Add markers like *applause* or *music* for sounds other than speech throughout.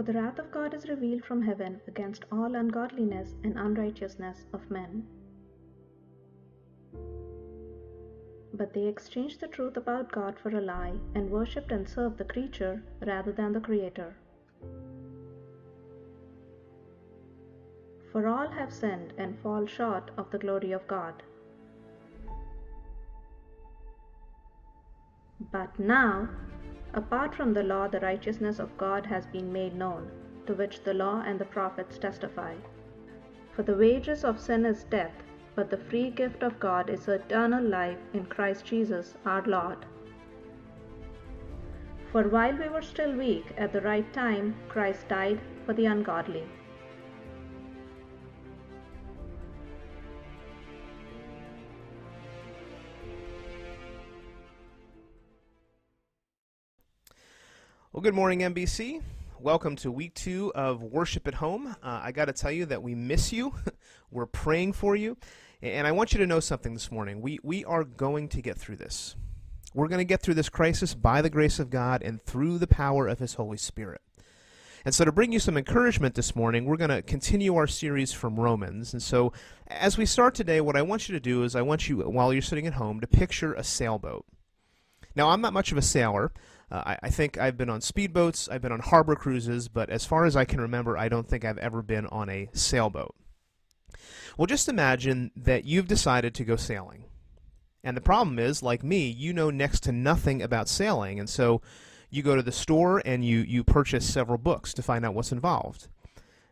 For the wrath of God is revealed from heaven against all ungodliness and unrighteousness of men. But they exchanged the truth about God for a lie and worshipped and served the creature rather than the Creator. For all have sinned and fall short of the glory of God. But now, apart from the law, the righteousness of God has been made known, to which the law and the prophets testify. For the wages of sin is death, but the free gift of God is eternal life in Christ Jesus our Lord. For while we were still weak, at the right time, Christ died for the ungodly. Well, good morning, NBC. Welcome to week two of Worship at Home. Uh, I got to tell you that we miss you. *laughs* We're praying for you. And I want you to know something this morning. We, we are going to get through this. We're going to get through this crisis by the grace of God and through the power of His Holy Spirit. And so, to bring you some encouragement this morning, we're going to continue our series from Romans. And so, as we start today, what I want you to do is I want you, while you're sitting at home, to picture a sailboat. Now, I'm not much of a sailor. Uh, I, I, think I've been on speedboats, I've been on harbor cruises, but as far as I can remember, I don't think I've ever been on a sailboat. Well, just imagine that you've decided to go sailing. And the problem is, like me, you know next to nothing about sailing, and so you go to the store and you, you purchase several books to find out what's involved.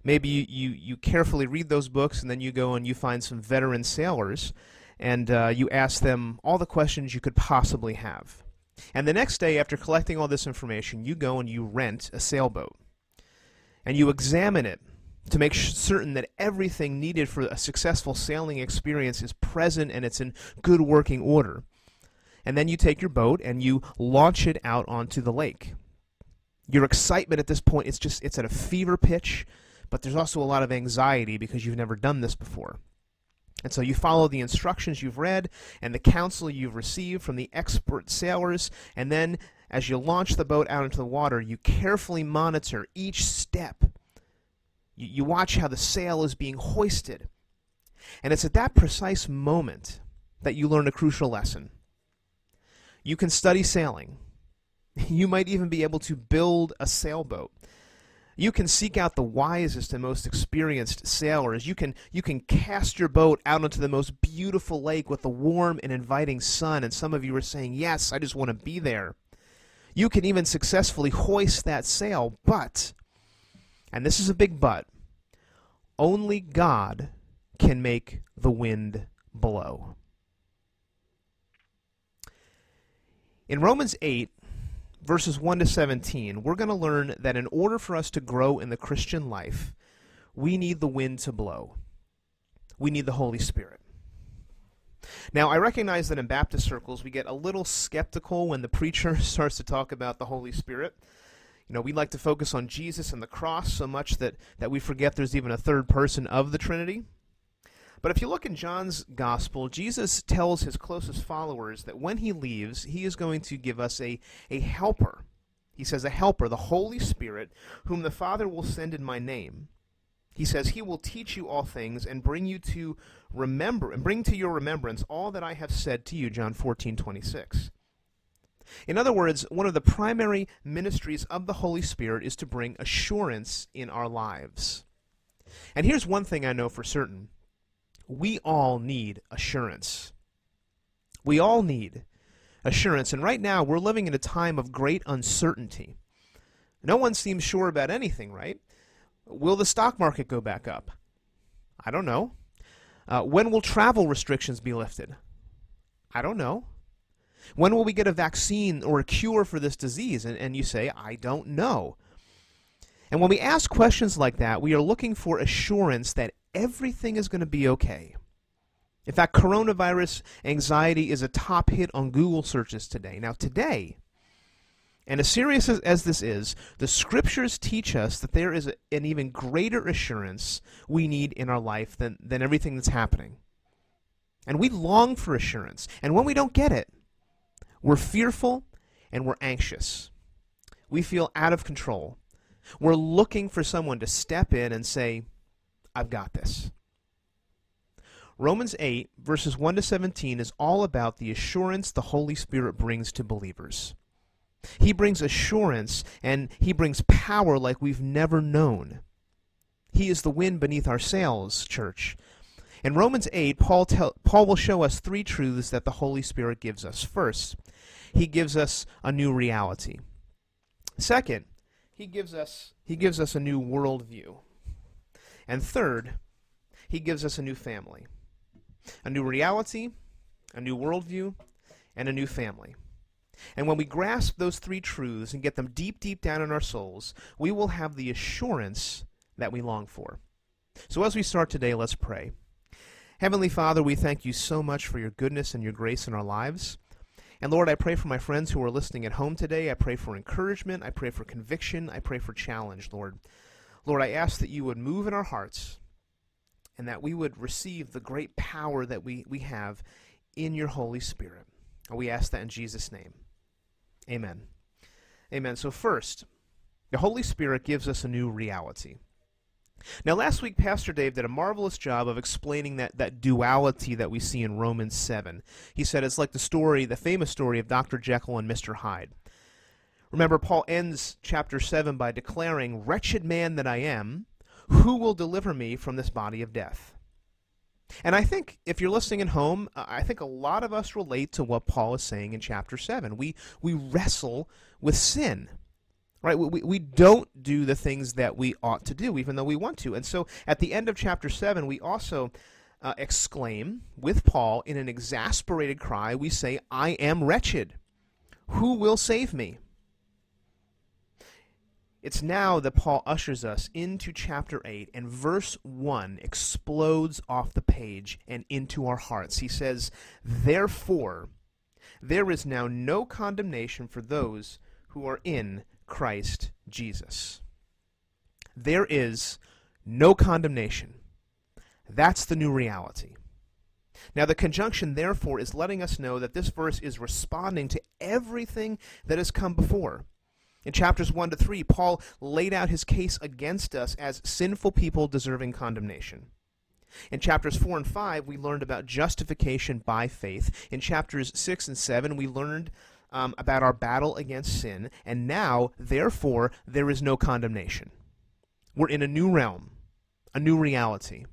Maybe you, you, you carefully read those books and then you go and you find some veteran sailors and uh, you ask them all the questions you could possibly have. And the next day, after collecting all this information, you go and you rent a sailboat. And you examine it to make certain that everything needed for a successful sailing experience is present and it's in good working order. And then you take your boat and you launch it out onto the lake. Your excitement at this point it's just it's at a fever pitch, but there's also a lot of anxiety because you've never done this before. And so you follow the instructions you've read and the counsel you've received from the expert sailors, and then as you launch the boat out into the water, you carefully monitor each step. You, you watch how the sail is being hoisted. And it's at that precise moment that you learn a crucial lesson. You can study sailing. *laughs* You might even be able to build a sailboat. You can seek out the wisest and most experienced sailors. You can you can cast your boat out onto the most beautiful lake with the warm and inviting sun and some of you are saying, "Yes, I just want to be there." You can even successfully hoist that sail, but and this is a big but, only God can make the wind blow. In Romans 8, verses 1 to 17, we're going to learn that in order for us to grow in the Christian life, we need the wind to blow. We need the Holy Spirit. Now, I recognize that in Baptist circles, we get a little skeptical when the *laughs* preacher starts to talk about the Holy Spirit. You know, we like to focus on Jesus and the cross so much that, that we forget there's even a third person of the Trinity. But if you look in John's gospel, Jesus tells his closest followers that when he leaves, he is going to give us a, a helper. He says, a helper, the Holy Spirit, whom the Father will send in my name. He says, He will teach you all things and bring you to remember and bring to your remembrance all that I have said to you, John 14, 26. In other words, one of the primary ministries of the Holy Spirit is to bring assurance in our lives. And here's one thing I know for certain we all need assurance. We all need assurance. And right now, we're living in a time of great uncertainty. No one seems sure about anything, right? Will the stock market go back up? I don't know. Uh, when will travel restrictions be lifted? I don't know. When will we get a vaccine or a cure for this disease? And, and you say, I don't know. And when we ask questions like that, we are looking for assurance that everything is going to be okay. In fact, coronavirus anxiety is a top hit on Google searches today. Now, today, and as serious as, as this is, the scriptures teach us that there is a, an even greater assurance we need in our life than, than everything that's happening. And we long for assurance. And when we don't get it, we're fearful and we're anxious. We feel out of control. We're looking for someone to step in and say, I've got this. Romans 8, verses 1 to 17, is all about the assurance the Holy Spirit brings to believers. He brings assurance and he brings power like we've never known. He is the wind beneath our sails, church. In Romans 8, Paul, tell, Paul will show us three truths that the Holy Spirit gives us. First, he gives us a new reality. Second, he gives us, he gives us a new worldview. And third, he gives us a new family a new reality, a new worldview, and a new family. And when we grasp those three truths and get them deep, deep down in our souls, we will have the assurance that we long for. So as we start today, let's pray. Heavenly Father, we thank you so much for your goodness and your grace in our lives. And Lord, I pray for my friends who are listening at home today. I pray for encouragement. I pray for conviction. I pray for challenge, Lord. Lord, I ask that you would move in our hearts and that we would receive the great power that we, we have in your Holy Spirit. And we ask that in Jesus' name. Amen. Amen. So, first, the Holy Spirit gives us a new reality. Now, last week, Pastor Dave did a marvelous job of explaining that, that duality that we see in Romans 7. He said it's like the story, the famous story of Dr. Jekyll and Mr. Hyde. Remember, Paul ends chapter 7 by declaring, Wretched man that I am, who will deliver me from this body of death? And I think if you're listening at home, I think a lot of us relate to what Paul is saying in chapter 7. We, we wrestle with sin. Right? We, we don't do the things that we ought to do, even though we want to. And so at the end of chapter 7, we also uh, exclaim with Paul in an exasperated cry, we say, I am wretched. Who will save me? It's now that Paul ushers us into chapter 8, and verse 1 explodes off the page and into our hearts. He says, Therefore, there is now no condemnation for those who are in Christ Jesus. There is no condemnation. That's the new reality. Now, the conjunction, therefore, is letting us know that this verse is responding to everything that has come before. In chapters 1 to 3, Paul laid out his case against us as sinful people deserving condemnation. In chapters 4 and 5, we learned about justification by faith. In chapters 6 and 7, we learned um, about our battle against sin. And now, therefore, there is no condemnation. We're in a new realm, a new reality.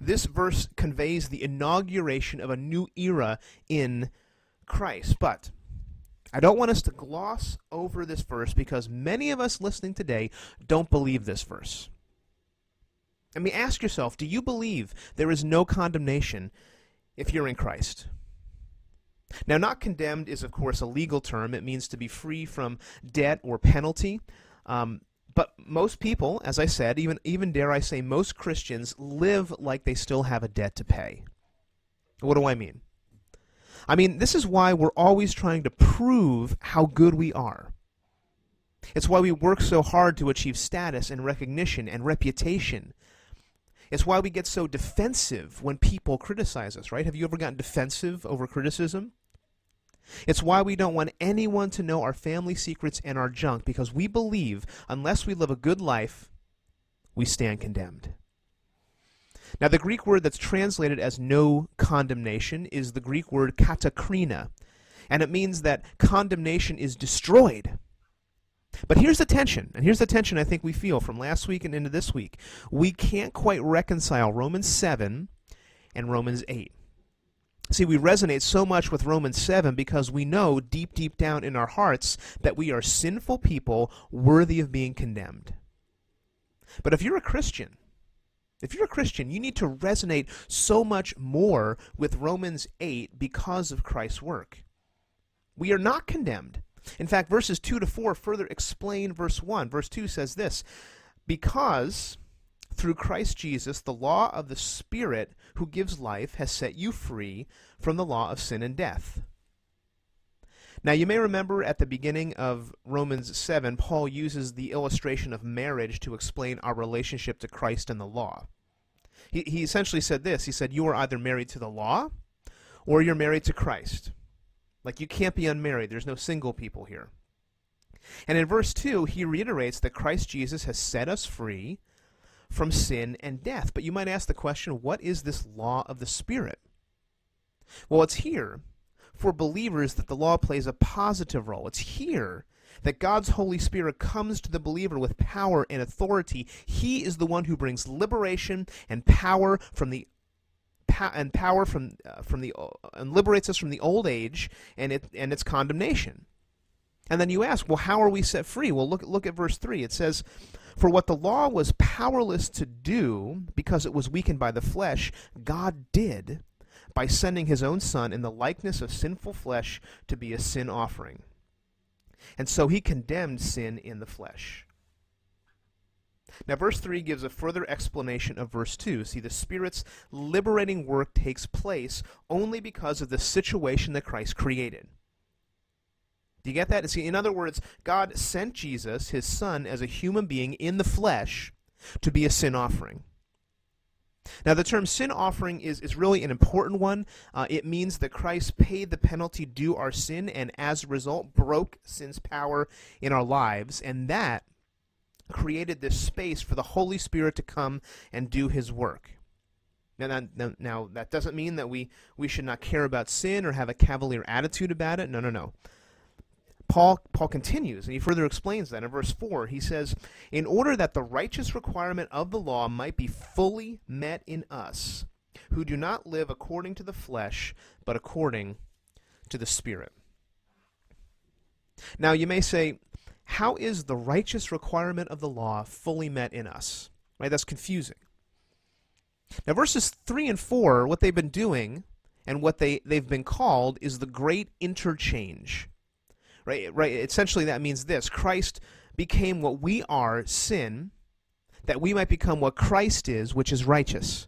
This verse conveys the inauguration of a new era in Christ. But I don't want us to gloss over this verse because many of us listening today don't believe this verse. I mean, ask yourself do you believe there is no condemnation if you're in Christ? Now, not condemned is, of course, a legal term. It means to be free from debt or penalty. Um, but most people, as I said, even, even dare I say, most Christians live like they still have a debt to pay. What do I mean? I mean, this is why we're always trying to prove how good we are. It's why we work so hard to achieve status and recognition and reputation. It's why we get so defensive when people criticize us, right? Have you ever gotten defensive over criticism? It's why we don't want anyone to know our family secrets and our junk because we believe unless we live a good life, we stand condemned. Now, the Greek word that's translated as no condemnation is the Greek word katakrima, and it means that condemnation is destroyed. But here's the tension, and here's the tension I think we feel from last week and into this week. We can't quite reconcile Romans 7 and Romans 8. See, we resonate so much with Romans 7 because we know deep, deep down in our hearts that we are sinful people worthy of being condemned. But if you're a Christian, if you're a Christian, you need to resonate so much more with Romans 8 because of Christ's work. We are not condemned. In fact, verses 2 to 4 further explain verse 1. Verse 2 says this Because through Christ Jesus, the law of the Spirit who gives life has set you free from the law of sin and death. Now, you may remember at the beginning of Romans 7, Paul uses the illustration of marriage to explain our relationship to Christ and the law. He, he essentially said this He said, You are either married to the law or you're married to Christ. Like, you can't be unmarried. There's no single people here. And in verse 2, he reiterates that Christ Jesus has set us free from sin and death. But you might ask the question what is this law of the Spirit? Well, it's here for believers that the law plays a positive role. It's here that God's Holy Spirit comes to the believer with power and authority. He is the one who brings liberation and power from the and power from uh, from the uh, and liberates us from the old age and it and its condemnation. And then you ask, well, how are we set free? Well, look look at verse three. It says, "For what the law was powerless to do, because it was weakened by the flesh, God did." By sending his own Son in the likeness of sinful flesh to be a sin offering. And so he condemned sin in the flesh. Now, verse 3 gives a further explanation of verse 2. See, the Spirit's liberating work takes place only because of the situation that Christ created. Do you get that? See, in other words, God sent Jesus, his son, as a human being in the flesh to be a sin offering. Now, the term sin offering is, is really an important one. Uh, it means that Christ paid the penalty due our sin and as a result broke sin's power in our lives. And that created this space for the Holy Spirit to come and do his work. Now, now, now, that doesn't mean that we, we should not care about sin or have a cavalier attitude about it. No, no, no. Paul, Paul continues, and he further explains that in verse 4. He says, In order that the righteous requirement of the law might be fully met in us, who do not live according to the flesh, but according to the Spirit. Now, you may say, How is the righteous requirement of the law fully met in us? Right? That's confusing. Now, verses 3 and 4, what they've been doing and what they, they've been called is the great interchange Right, right. Essentially, that means this: Christ became what we are, sin, that we might become what Christ is, which is righteous.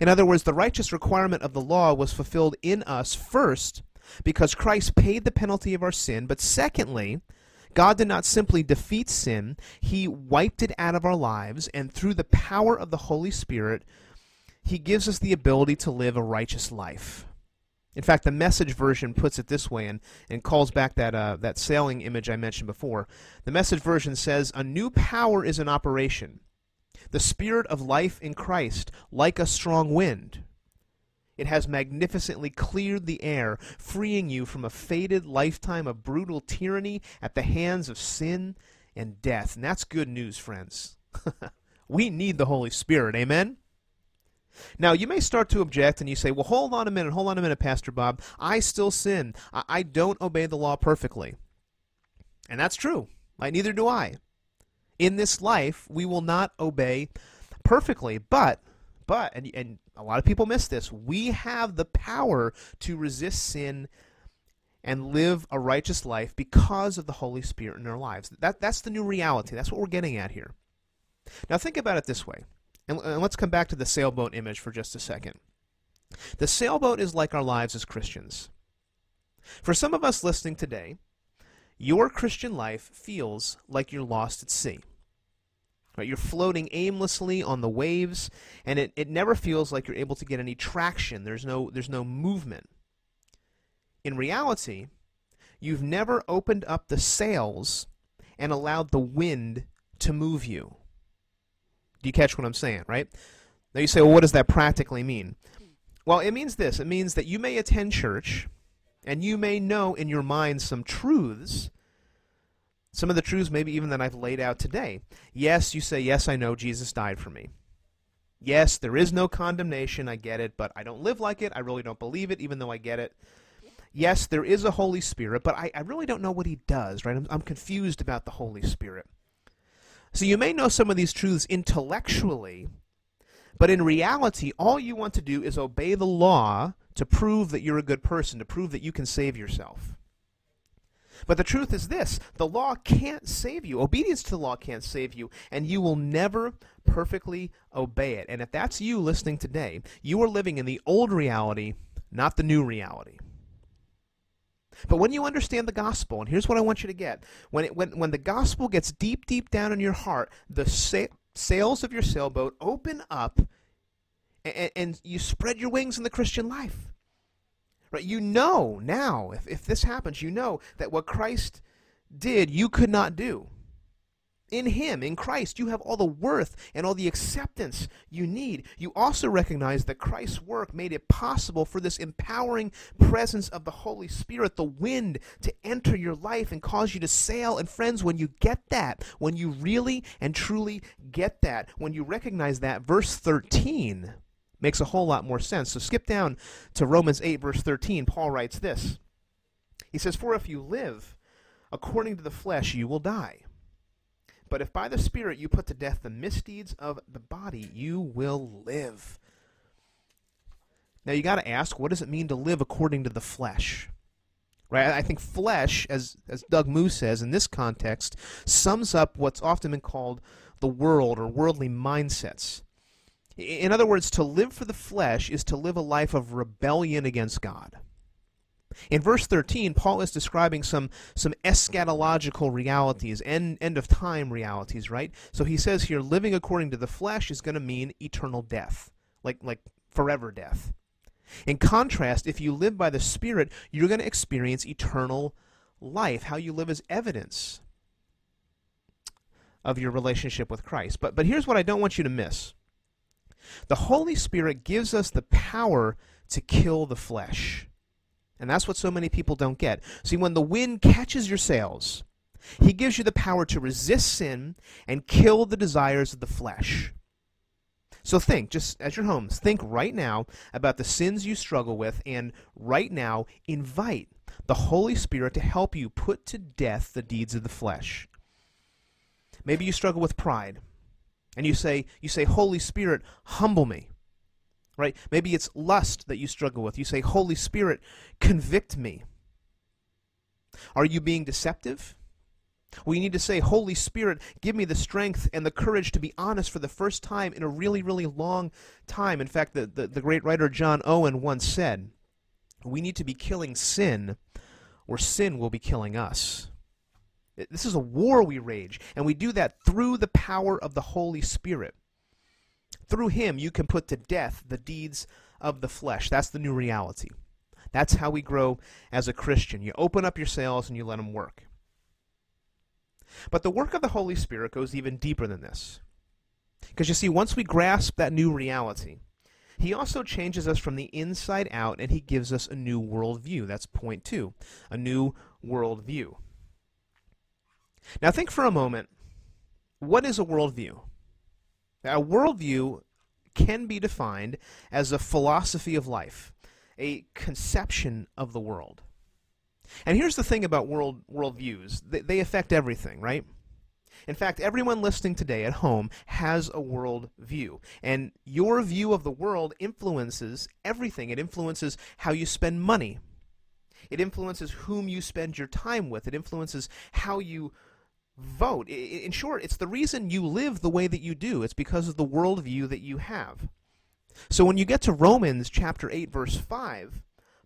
In other words, the righteous requirement of the law was fulfilled in us first because Christ paid the penalty of our sin, but secondly, God did not simply defeat sin, He wiped it out of our lives, and through the power of the Holy Spirit, He gives us the ability to live a righteous life. In fact, the message version puts it this way and, and calls back that, uh, that sailing image I mentioned before. The message version says, A new power is in operation. The spirit of life in Christ, like a strong wind. It has magnificently cleared the air, freeing you from a fated lifetime of brutal tyranny at the hands of sin and death. And that's good news, friends. *laughs* we need the Holy Spirit. Amen? Now, you may start to object and you say, well, hold on a minute, hold on a minute, Pastor Bob. I still sin. I, I don't obey the law perfectly. And that's true. Right? Neither do I. In this life, we will not obey perfectly. But, but, and, and a lot of people miss this, we have the power to resist sin and live a righteous life because of the Holy Spirit in our lives. That, that's the new reality. That's what we're getting at here. Now, think about it this way and, and let's come back to the sailboat image for just a second. The sailboat is like our lives as Christians. For some of us listening today, your Christian life feels like you're lost at sea. Right? You're floating aimlessly on the waves, and it, it never feels like you're able to get any traction. There's no, there's no movement. In reality, you've never opened up the sails and allowed the wind to move you. Do you catch what I'm saying, right? Now you say, well, what does that practically mean? Well, it means this. It means that you may attend church and you may know in your mind some truths, some of the truths maybe even that I've laid out today. Yes, you say, yes, I know Jesus died for me. Yes, there is no condemnation, I get it, but I don't live like it. I really don't believe it, even though I get it. Yes, there is a Holy Spirit, but I, I really don't know what he does, right? I'm, I'm confused about the Holy Spirit. So you may know some of these truths intellectually, but in reality, all you want to do is obey the law to prove that you're a good person, to prove that you can save yourself. But the truth is this the law can't save you. Obedience to the law can't save you, and you will never perfectly obey it. And if that's you listening today, you are living in the old reality, not the new reality. But when you understand the gospel, and here's what I want you to get when, it, when, when the gospel gets deep, deep down in your heart, the sa- sails of your sailboat open up and, and you spread your wings in the Christian life. Right? You know now, if, if this happens, you know that what Christ did, you could not do. In Him, in Christ, you have all the worth and all the acceptance you need. You also recognize that Christ's work made it possible for this empowering presence of the Holy Spirit, the wind, to enter your life and cause you to sail. And friends, when you get that, when you really and truly get that, when you recognize that, verse 13 makes a whole lot more sense. So skip down to Romans 8, verse 13. Paul writes this He says, For if you live according to the flesh, you will die. But if by the Spirit you put to death the misdeeds of the body, you will live. Now you got to ask, what does it mean to live according to the flesh? Right? I think flesh, as as Doug Moo says in this context, sums up what's often been called the world or worldly mindsets. In other words, to live for the flesh is to live a life of rebellion against God. In verse 13, Paul is describing some, some eschatological realities, end, end of time realities, right? So he says here, living according to the flesh is going to mean eternal death, like, like forever death. In contrast, if you live by the Spirit, you're going to experience eternal life. How you live is evidence of your relationship with Christ. But, but here's what I don't want you to miss the Holy Spirit gives us the power to kill the flesh. And that's what so many people don't get. See, when the wind catches your sails, he gives you the power to resist sin and kill the desires of the flesh. So think, just as your homes, think right now about the sins you struggle with, and right now invite the Holy Spirit to help you put to death the deeds of the flesh. Maybe you struggle with pride, and you say, you say, Holy Spirit, humble me right? Maybe it's lust that you struggle with. You say, Holy Spirit, convict me. Are you being deceptive? We need to say, Holy Spirit, give me the strength and the courage to be honest for the first time in a really, really long time. In fact, the, the, the great writer John Owen once said, We need to be killing sin, or sin will be killing us. This is a war we rage, and we do that through the power of the Holy Spirit. Through him, you can put to death the deeds of the flesh. That's the new reality. That's how we grow as a Christian. You open up your sails and you let them work. But the work of the Holy Spirit goes even deeper than this. Because you see, once we grasp that new reality, he also changes us from the inside out and he gives us a new worldview. That's point two a new worldview. Now, think for a moment what is a worldview? A worldview can be defined as a philosophy of life, a conception of the world. And here's the thing about world worldviews: they, they affect everything, right? In fact, everyone listening today at home has a world view. And your view of the world influences everything. It influences how you spend money. It influences whom you spend your time with. It influences how you vote. In short, it's the reason you live the way that you do. It's because of the worldview that you have. So when you get to Romans chapter 8, verse 5,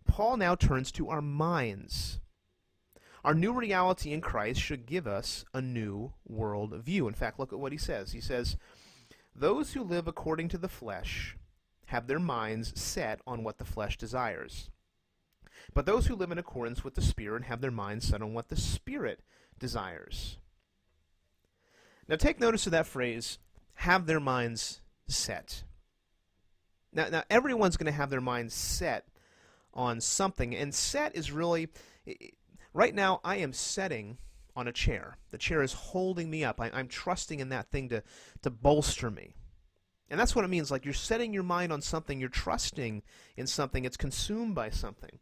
Paul now turns to our minds. Our new reality in Christ should give us a new world view. In fact, look at what he says. He says, Those who live according to the flesh have their minds set on what the flesh desires. But those who live in accordance with the Spirit have their minds set on what the Spirit desires. Now take notice of that phrase, have their minds set. Now, now everyone's going to have their minds set on something, and set is really, right now I am setting on a chair. The chair is holding me up. I, I'm trusting in that thing to, to bolster me. And that's what it means. Like you're setting your mind on something, you're trusting in something, it's consumed by something.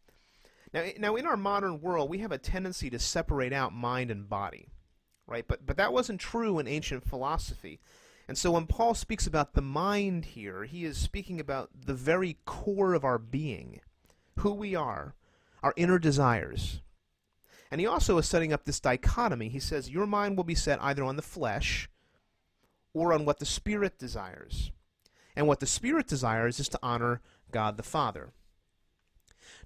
Now, now in our modern world, we have a tendency to separate out mind and body right? But but that wasn't true in ancient philosophy. And so when Paul speaks about the mind here, he is speaking about the very core of our being, who we are, our inner desires. And he also is setting up this dichotomy. He says your mind will be set either on the flesh or on what the spirit desires. And what the spirit desires is to honor God the Father.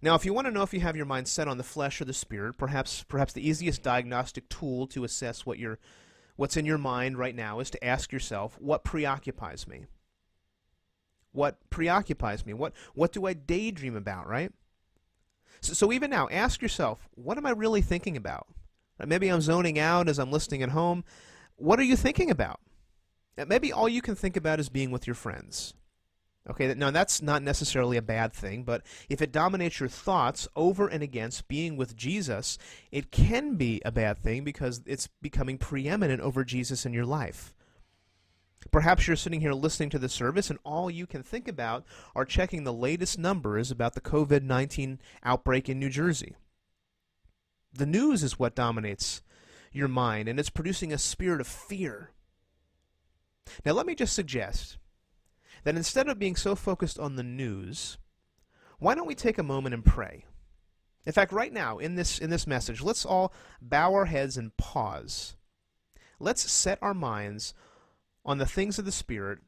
Now, if you want to know if you have your mind set on the flesh or the spirit, perhaps perhaps the easiest diagnostic tool to assess what your what's in your mind right now is to ask yourself, what preoccupies me? What preoccupies me? What what do I daydream about, right? So, so even now, ask yourself, what am I really thinking about? Maybe I'm zoning out as I'm listening at home. What are you thinking about? Maybe all you can think about is being with your friends. Okay, now that's not necessarily a bad thing, but if it dominates your thoughts over and against being with Jesus, it can be a bad thing because it's becoming preeminent over Jesus in your life. Perhaps you're sitting here listening to the service and all you can think about are checking the latest numbers about the COVID 19 outbreak in New Jersey. The news is what dominates your mind, and it's producing a spirit of fear. Now, let me just suggest that instead of being so focused on the news, why don't we take a moment and pray? In fact, right now in this in this message, let's all bow our heads and pause. Let's set our minds on the things of the Spirit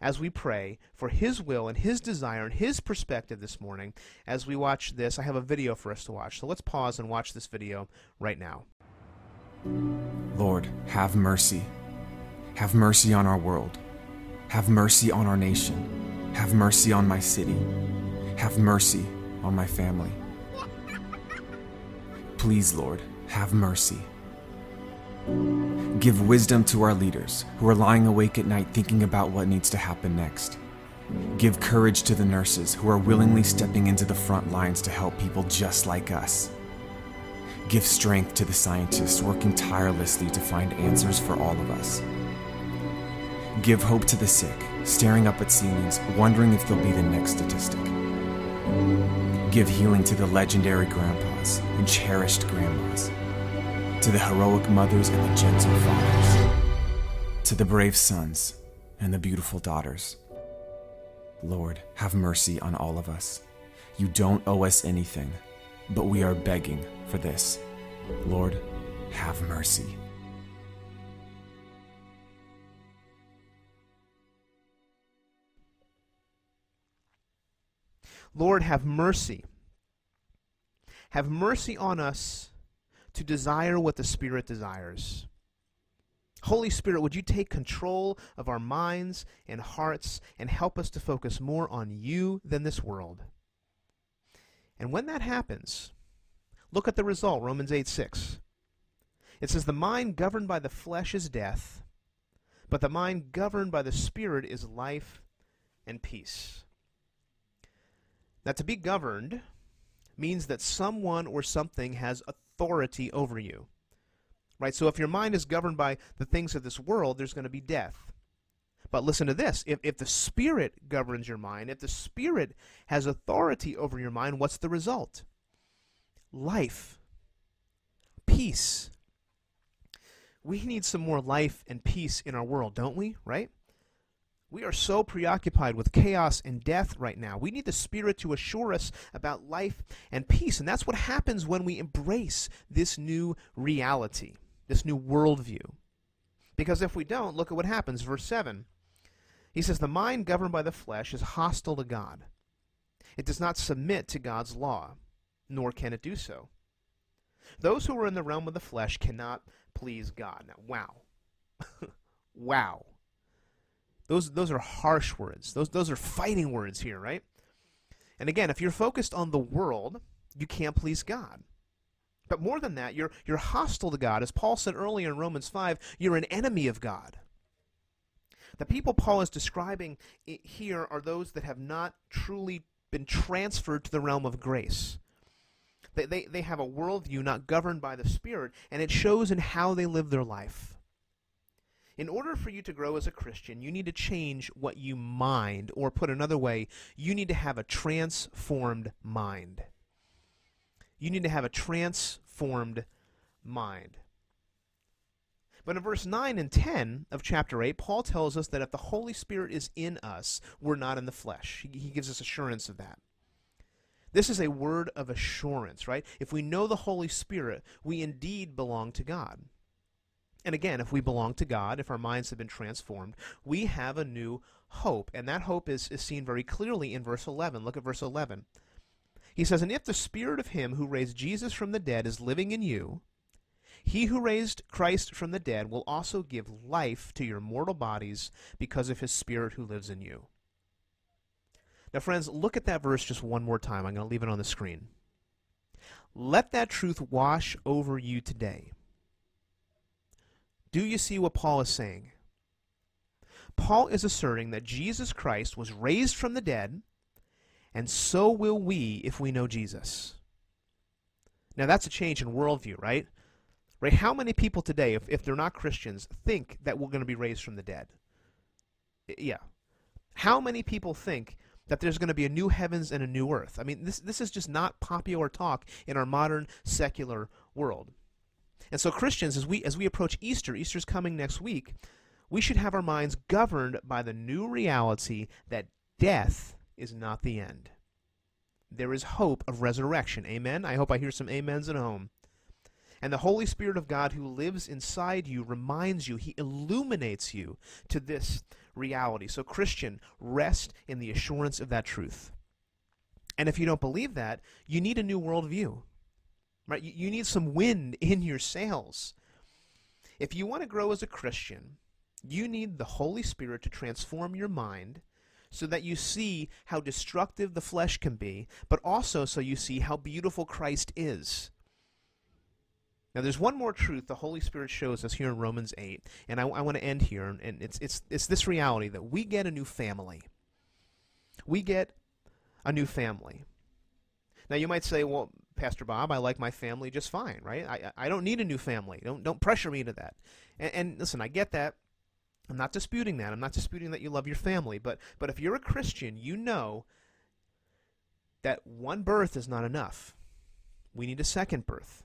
as we pray for His will and His desire and His perspective this morning as we watch this. I have a video for us to watch, so let's pause and watch this video right now. Lord, have mercy. Have mercy on our world. Have mercy on our nation. Have mercy on my city. Have mercy on my family. Please, Lord, have mercy. Give wisdom to our leaders who are lying awake at night thinking about what needs to happen next. Give courage to the nurses who are willingly stepping into the front lines to help people just like us. Give strength to the scientists working tirelessly to find answers for all of us. Give hope to the sick, staring up at ceilings, wondering if they'll be the next statistic. Give healing to the legendary grandpas and cherished grandmas to the heroic mothers and the gentle fathers, to the brave sons and the beautiful daughters. Lord, have mercy on all of us. You don't owe us anything, but we are begging for this. Lord, have mercy. Lord, have mercy. Have mercy on us to desire what the Spirit desires. Holy Spirit, would you take control of our minds and hearts and help us to focus more on you than this world? And when that happens, look at the result, Romans 8 6. It says, The mind governed by the flesh is death, but the mind governed by the Spirit is life and peace. Now, to be governed means that someone or something has authority over you. Right? So if your mind is governed by the things of this world, there's going to be death. But listen to this if, if the Spirit governs your mind, if the Spirit has authority over your mind, what's the result? Life, peace. We need some more life and peace in our world, don't we? Right? We are so preoccupied with chaos and death right now. We need the Spirit to assure us about life and peace. And that's what happens when we embrace this new reality, this new worldview. Because if we don't, look at what happens. Verse 7. He says, The mind governed by the flesh is hostile to God. It does not submit to God's law, nor can it do so. Those who are in the realm of the flesh cannot please God. Now, wow. *laughs* wow. Those those are harsh words. Those those are fighting words here, right? And again, if you're focused on the world, you can't please God. But more than that, you're you're hostile to God. As Paul said earlier in Romans 5, you're an enemy of God. The people Paul is describing here are those that have not truly been transferred to the realm of grace. They, they, they have a worldview not governed by the Spirit, and it shows in how they live their life. In order for you to grow as a Christian, you need to change what you mind, or put another way, you need to have a transformed mind. You need to have a transformed mind. But in verse 9 and 10 of chapter 8, Paul tells us that if the Holy Spirit is in us, we're not in the flesh. He gives us assurance of that. This is a word of assurance, right? If we know the Holy Spirit, we indeed belong to God. And again, if we belong to God, if our minds have been transformed, we have a new hope. And that hope is, is seen very clearly in verse 11. Look at verse 11. He says, And if the spirit of him who raised Jesus from the dead is living in you, he who raised Christ from the dead will also give life to your mortal bodies because of his spirit who lives in you. Now, friends, look at that verse just one more time. I'm going to leave it on the screen. Let that truth wash over you today Do you see what Paul is saying? Paul is asserting that Jesus Christ was raised from the dead, and so will we if we know Jesus. Now, that's a change in worldview, right? Right? How many people today, if, if they're not Christians, think that we're going to be raised from the dead? Yeah. How many people think that there's going to be a new heavens and a new earth? I mean, this, this is just not popular talk in our modern secular world. And so Christians, as we as we approach Easter, Easter's coming next week, we should have our minds governed by the new reality that death is not the end. There is hope of resurrection. Amen. I hope I hear some amens at home. And the Holy Spirit of God who lives inside you reminds you, he illuminates you to this reality. So, Christian, rest in the assurance of that truth. And if you don't believe that, you need a new worldview. Right? You, you need some wind *laughs* in your sails. If you want to grow as a Christian, you need the Holy Spirit to transform your mind so that you see how destructive the flesh can be, but also so you see how beautiful Christ is. Now, there's one more truth the Holy Spirit shows us here in Romans 8, and I, I want to end here, and it's, it's, it's this reality that we get a new family. We get a new family. Now, you might say, well, Pastor Bob, I like my family just fine, right? I, I don't need a new family. Don't, don't pressure me to that. And, and listen, I get that. I'm not disputing that. I'm not disputing that you love your family. But, but if you're a Christian, you know that one birth is not enough. We need a second birth.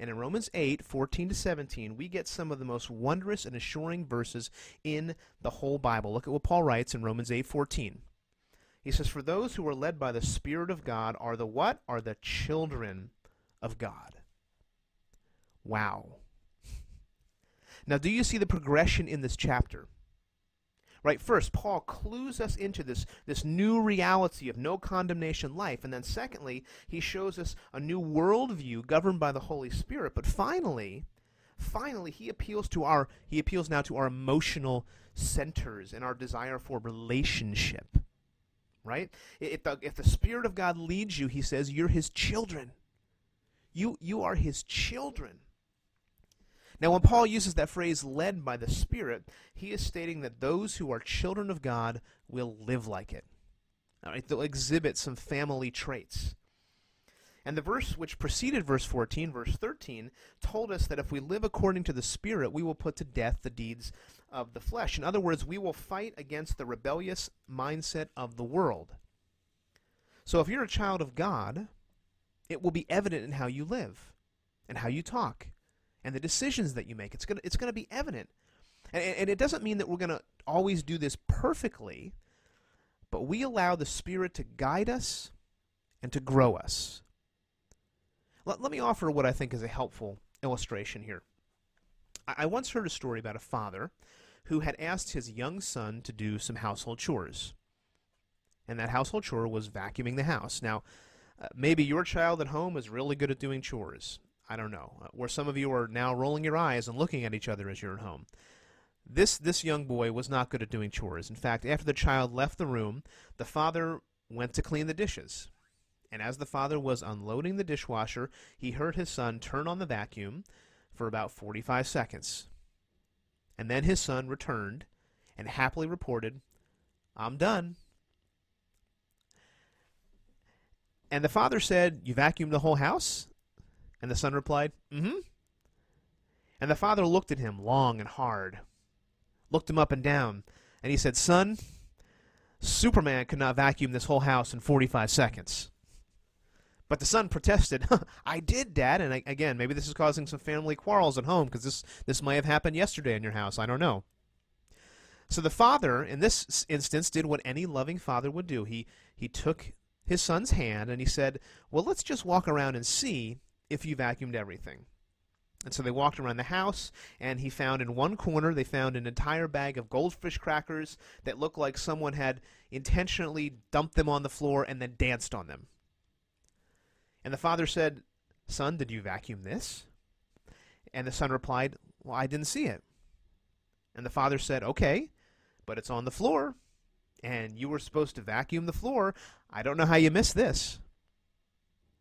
And in Romans 8, 14 to 17, we get some of the most wondrous and assuring verses in the whole Bible. Look at what Paul writes in Romans 8, 14. He says, For those who are led by the Spirit of God are the what? Are the children of God. Wow. *laughs* Now, do you see the progression in this chapter? Right, first, Paul clues us into this, this new reality of no condemnation life. And then, secondly, he shows us a new worldview governed by the Holy Spirit. But finally, finally, he appeals to our he appeals now to our emotional centers and our desire for relationship right? If the, if the Spirit of God leads you, he says, you're his children. You, you are his children. Now, when Paul uses that phrase, led by the Spirit, he is stating that those who are children of God will live like it. All right, they'll exhibit some family traits. And the verse which preceded verse 14, verse 13, told us that if we live according to the Spirit, we will put to death the deeds of the flesh. In other words, we will fight against the rebellious mindset of the world. So if you're a child of God, it will be evident in how you live and how you talk and the decisions that you make. It's going to, it's to be evident. And, and it doesn't mean that we're going to always do this perfectly, but we allow the Spirit to guide us and to grow us. Let, let me offer what I think is a helpful illustration here. I, once heard a story about a father who had asked his young son to do some household chores. And that household chore was vacuuming the house. Now, uh, maybe your child at home is really good at doing chores. I don't know. Uh, where some of you are now rolling your eyes and looking at each other as you're at home. This this young boy was not good at doing chores. In fact, after the child left the room, the father went to clean the dishes. And as the father was unloading the dishwasher, he heard his son turn on the vacuum for about 45 seconds. And then his son returned and happily reported, I'm done. And the father said, You vacuumed the whole house? And the son replied, Mm hmm. And the father looked at him long and hard, looked him up and down, and he said, Son, Superman could not vacuum this whole house in 45 seconds. But the son protested, *laughs* I did, Dad. And I, again, maybe this is causing some family quarrels at home because this, this might have happened yesterday in your house. I don't know. So the father, in this instance, did what any loving father would do. He, he took his son's hand and he said, Well, let's just walk around and see if you vacuumed everything. And so they walked around the house, and he found in one corner, they found an entire bag of goldfish crackers that looked like someone had intentionally dumped them on the floor and then danced on them. And the father said, Son, did you vacuum this? And the son replied, Well, I didn't see it. And the father said, Okay, but it's on the floor. And you were supposed to vacuum the floor. I don't know how you missed this.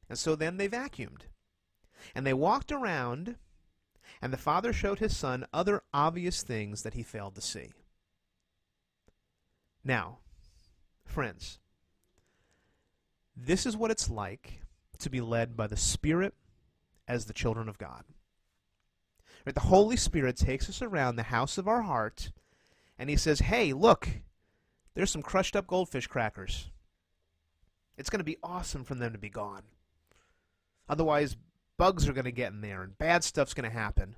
And so then they vacuumed. And they walked around And the Father showed his Son other obvious things that he failed to see. Now, friends, this is what it's like to be led by the Spirit as the children of God. Right? The Holy Spirit takes us around the house of our heart and he says, Hey, look, there's some crushed up goldfish crackers. It's going to be awesome for them to be gone. Otherwise, bugs are going to get in there and bad stuff's going to happen.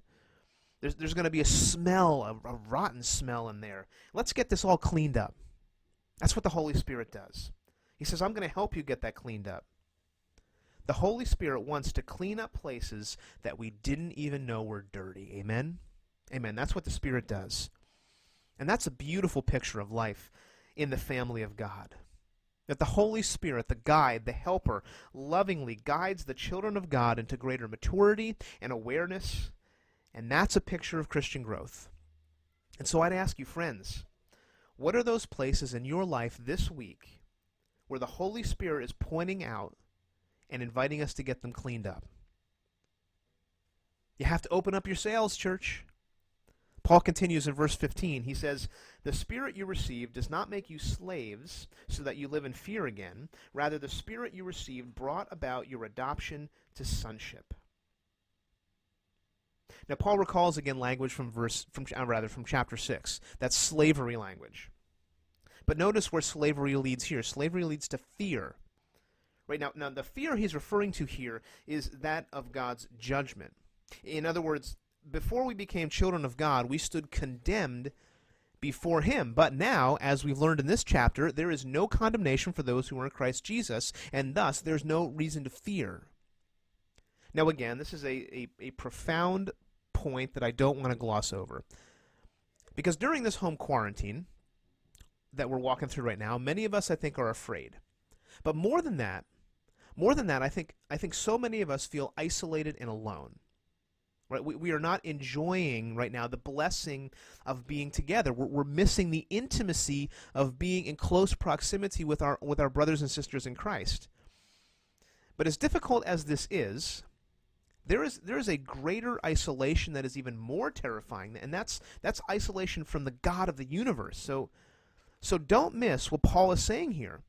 There's, there's going to be a smell, a, a rotten smell in there. Let's get this all cleaned up. That's what the Holy Spirit does. He says, I'm going to help you get that cleaned up. The Holy Spirit wants to clean up places that we didn't even know were dirty. Amen? Amen. That's what the Spirit does. And that's a beautiful picture of life in the family of God. That the Holy Spirit, the guide, the helper, lovingly guides the children of God into greater maturity and awareness. And that's a picture of Christian growth. And so I'd ask you, friends, what are those places in your life this week where the Holy Spirit is pointing out and inviting us to get them cleaned up. You have to open up your sails, church. Paul continues in verse 15. He says, The Spirit you received does not make you slaves so that you live in fear again. Rather, the Spirit you received brought about your adoption to sonship. Now, Paul recalls again language from verse, from uh, rather from chapter six. That's slavery language. But notice where slavery leads here. Slavery leads to fear. Right now, now the fear he's referring to here is that of God's judgment. In other words, before we became children of God, we stood condemned before him. But now, as we've learned in this chapter, there is no condemnation for those who are in Christ Jesus, and thus there's no reason to fear. Now, again, this is a, a, a profound point that I don't want to gloss over. Because during this home quarantine that we're walking through right now, many of us, I think, are afraid. But more than that, more than that, I think I think so many of us feel isolated and alone. Right? We, we are not enjoying right now the blessing of being together. We're, we're missing the intimacy of being in close proximity with our with our brothers and sisters in Christ. But as difficult as this is, there is there is a greater isolation that is even more terrifying, and that's that's isolation from the God of the universe. So so don't miss what Paul is saying here.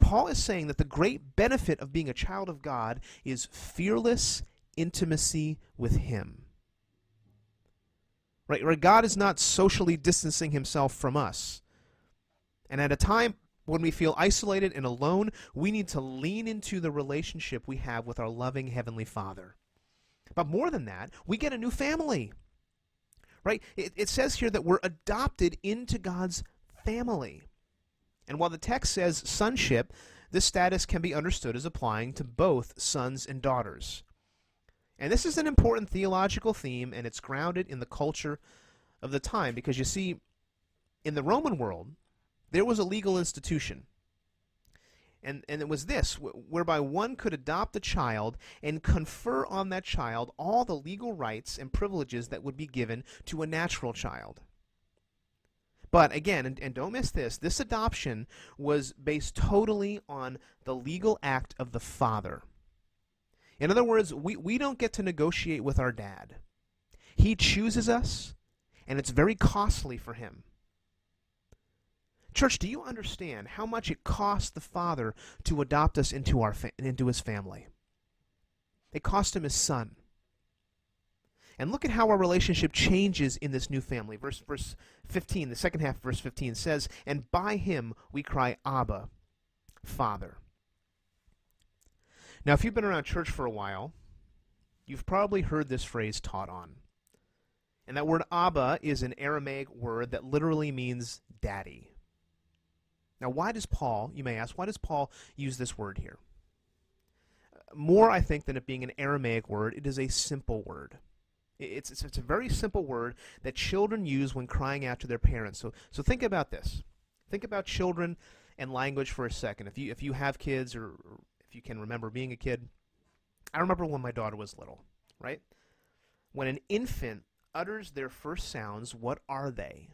Paul is saying that the great benefit of being a child of God is fearless intimacy with Him. Right? Where God is not socially distancing Himself from us. And at a time when we feel isolated and alone, we need to lean into the relationship we have with our loving Heavenly Father. But more than that, we get a new family. Right? It, it says here that we're adopted into God's family. And while the text says sonship, this status can be understood as applying to both sons and daughters. And this is an important theological theme, and it's grounded in the culture of the time because you see, in the Roman world, there was a legal institution. And, and it was this, whereby one could adopt a child and confer on that child all the legal rights and privileges that would be given to a natural child. But again, and, and don't miss this, this adoption was based totally on the legal act of the father. In other words, we, we don't get to negotiate with our dad. He chooses us, and it's very costly for him. Church, do you understand how much it cost the father to adopt us into, our fa- into his family? It cost him his son. And look at how our relationship changes in this new family. Verse, verse 15, the second half of verse 15 says, And by him we cry, Abba, Father. Now, if you've been around church for a while, you've probably heard this phrase taught on. And that word Abba is an Aramaic word that literally means daddy. Now, why does Paul, you may ask, why does Paul use this word here? Uh, more, I think, than it being an Aramaic word, it is a simple word. It's, it's, it's a very simple word that children use when crying out to their parents. So, so think about this. Think about children and language for a second. If you, if you have kids or, or if you can remember being a kid, I remember when my daughter was little, right? When an infant utters their first sounds, what are they?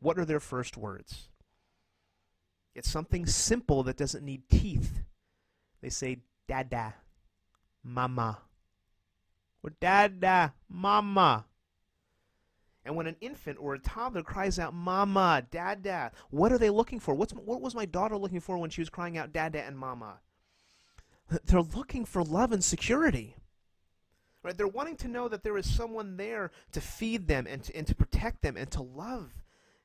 What are their first words? It's something simple that doesn't need teeth. They say dada, mama, or dada, mama. And when an infant or a toddler cries out, Mama, Dada, what are they looking for? What's, what was my daughter looking for when she was crying out, Dada and Mama? They're looking for love and security. Right? They're wanting to know that there is someone there to feed them and to, and to protect them and to love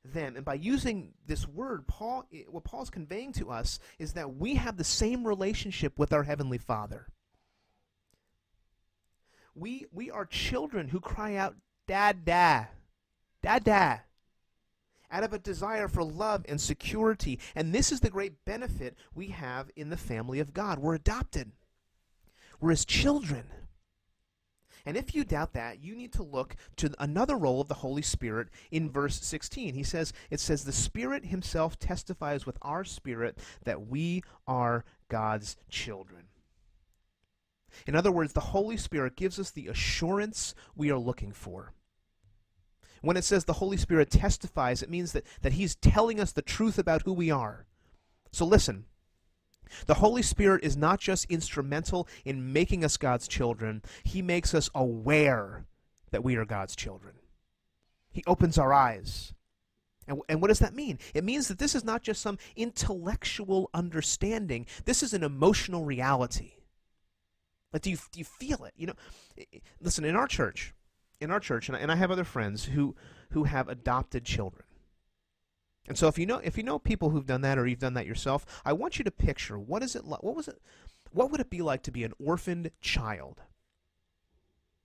them. And by using this word, Paul, what Paul's conveying to us is that we have the same relationship with our Heavenly Father. We, we are children who cry out, Dada, Dada, out of a desire for love and security. And this is the great benefit we have in the family of God. We're adopted, we're His children. And if you doubt that, you need to look to another role of the Holy Spirit in verse 16. He says, it says, the Spirit himself testifies with our spirit that we are God's children. In other words, the Holy Spirit gives us the assurance we are looking for. When it says the Holy Spirit testifies, it means that, that He's telling us the truth about who we are. So listen. The Holy Spirit is not just instrumental in making us God's children, He makes us aware that we are God's children. He opens our eyes. And, and what does that mean? It means that this is not just some intellectual understanding, this is an emotional reality. Like, do you, do you feel it? You know, listen, in our church, in our church, and I, and I have other friends who, who have adopted children. And so if you know if you know people who've done that or you've done that yourself, I want you to picture what is it like what was it what would it be like to be an orphaned child?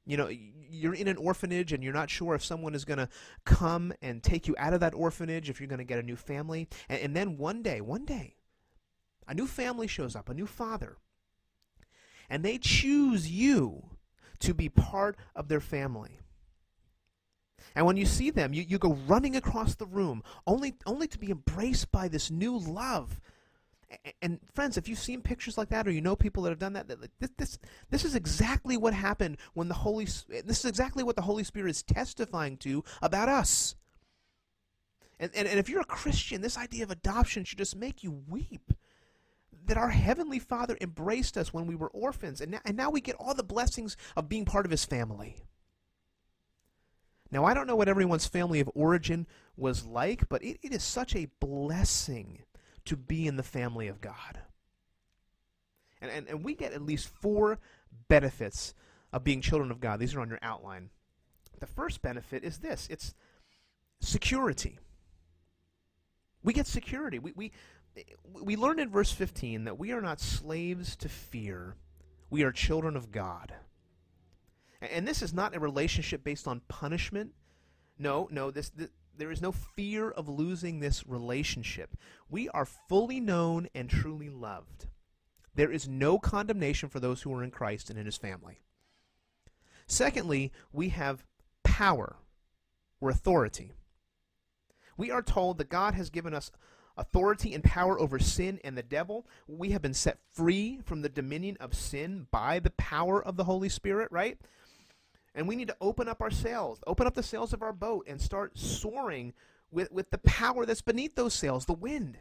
You know, you're in an orphanage and you're not sure if someone is going to come and take you out of that orphanage, if you're going to get a new family. And, and then one day, one day, a new family shows up, a new father, and they choose you to be part of their family. And when you see them, you, you go running across the room, only, only to be embraced by this new love. And, and friends, if you've seen pictures like that, or you know people that have done that, this, this, this is exactly what happened when the Holy. This is exactly what the Holy Spirit is testifying to about us. And, and, and if you're a Christian, this idea of adoption should just make you weep that our Heavenly Father embraced us when we were orphans, and now, and now we get all the blessings of being part of His family. Now, I don't know what everyone's family of origin was like, but it, it is such a blessing to be in the family of God. And, and, and we get at least four benefits of being children of God. These are on your outline. The first benefit is this it's security. We get security. We, we, we learn in verse 15 that we are not slaves to fear, we are children of God. And this is not a relationship based on punishment. No, no, this, this there is no fear of losing this relationship. We are fully known and truly loved. There is no condemnation for those who are in Christ and in his family. Secondly, we have power or authority. We are told that God has given us authority and power over sin and the devil. We have been set free from the dominion of sin by the power of the Holy Spirit, right? And we need to open up our sails, open up the sails of our boat, and start soaring with, with the power that's beneath those sails, the wind.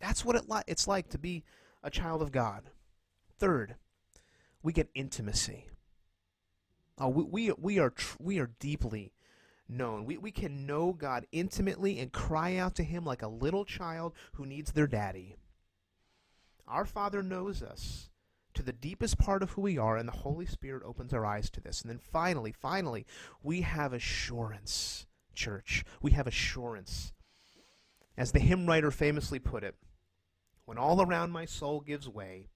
That's what it li- it's like to be a child of God. Third, we get intimacy. Oh, we, we, we are tr- we are deeply known. We, we can know God intimately and cry out to Him like a little child who needs their daddy. Our Father knows us to the deepest part of who we are, and the Holy Spirit opens our eyes to this. And then finally, finally, we have assurance, church. We have assurance. As the hymn writer famously put it, when all around my soul gives way,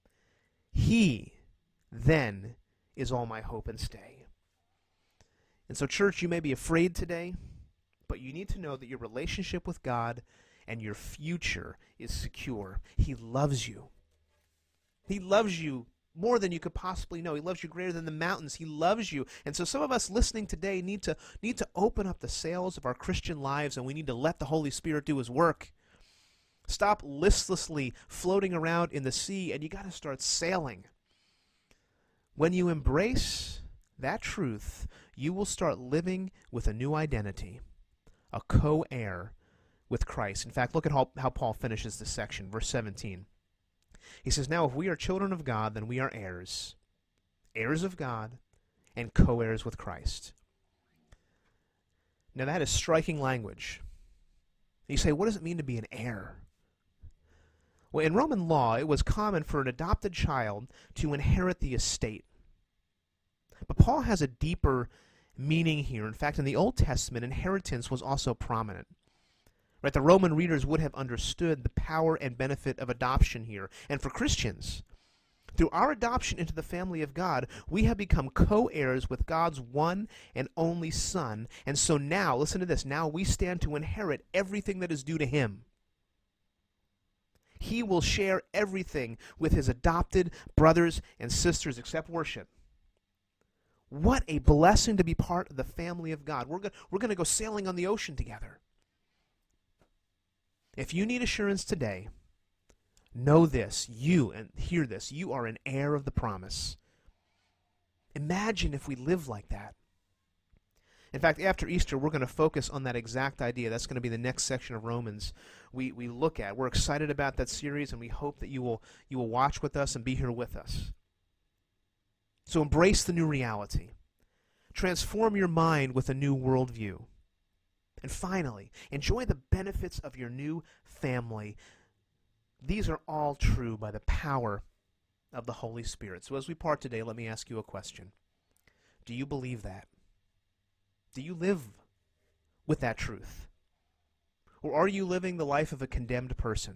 He then is all my hope and stay. And so, church, you may be afraid today, but you need to know that your relationship with God and your future is secure. He loves you. He loves you more than you could possibly know. He loves you greater than the mountains. He loves you. And so some of us listening today need to need to open up the sails of our Christian lives and we need to let the Holy Spirit do his work. Stop listlessly floating around in the sea and you got to start sailing. When you embrace that truth, you will start living with a new identity, a co heir with Christ. In fact, look at how, how Paul finishes this section, verse 17. He says, Now, if we are children of God, then we are heirs, heirs of God, and co heirs with Christ. Now, that is striking language. You say, what does it mean to be an heir? Well, in Roman law, it was common for an adopted child to inherit the estate. But Paul has a deeper meaning here. In fact, in the Old Testament, inheritance was also prominent. Right, the Roman readers would have understood the power and benefit of adoption here. And for Christians, through our adoption into the family of God, we have become co heirs with God's one and only Son. And so now, listen to this now we stand to inherit everything that is due to Him. He will share everything with His adopted brothers and sisters except worship. What a blessing to be part of the family of God. We're, go- we're going to go sailing on the ocean together. If you need assurance today, know this, you, and hear this, you are an heir of the promise. Imagine if we live like that. In fact, after Easter, we're going to focus on that exact idea. That's going to be the next section of Romans we, we look at. We're excited about that series, and we hope that you will, you will watch with us and be here with us. So embrace the new reality. Transform your mind with a new worldview. And finally, enjoy the benefits of your new family. These are all true by the power of the Holy Spirit. So as we part today, let me ask you a question. Do you believe that? Do you live with that truth? Or are you living the life of a condemned person?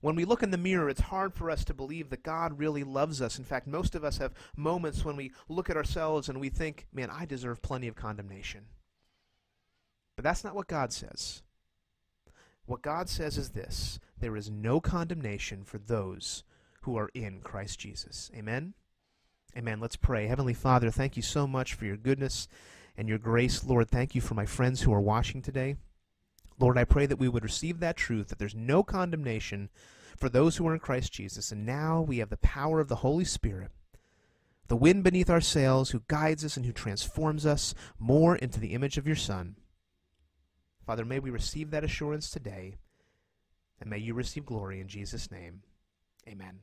When we look in the mirror, it's hard for us to believe that God really loves us. In fact, most of us have moments when we look at ourselves and we think, man, I deserve plenty of condemnation. But that's not what God says. What God says is this there is no condemnation for those who are in Christ Jesus. Amen? Amen. Let's pray. Heavenly Father, thank you so much for your goodness and your grace. Lord, thank you for my friends who are watching today. Lord, I pray that we would receive that truth, that there's no condemnation for those who are in Christ Jesus. And now we have the power of the Holy Spirit, the wind beneath our sails, who guides us and who transforms us more into the image of your Son. Father, may we receive that assurance today, and may you receive glory in Jesus' name. Amen.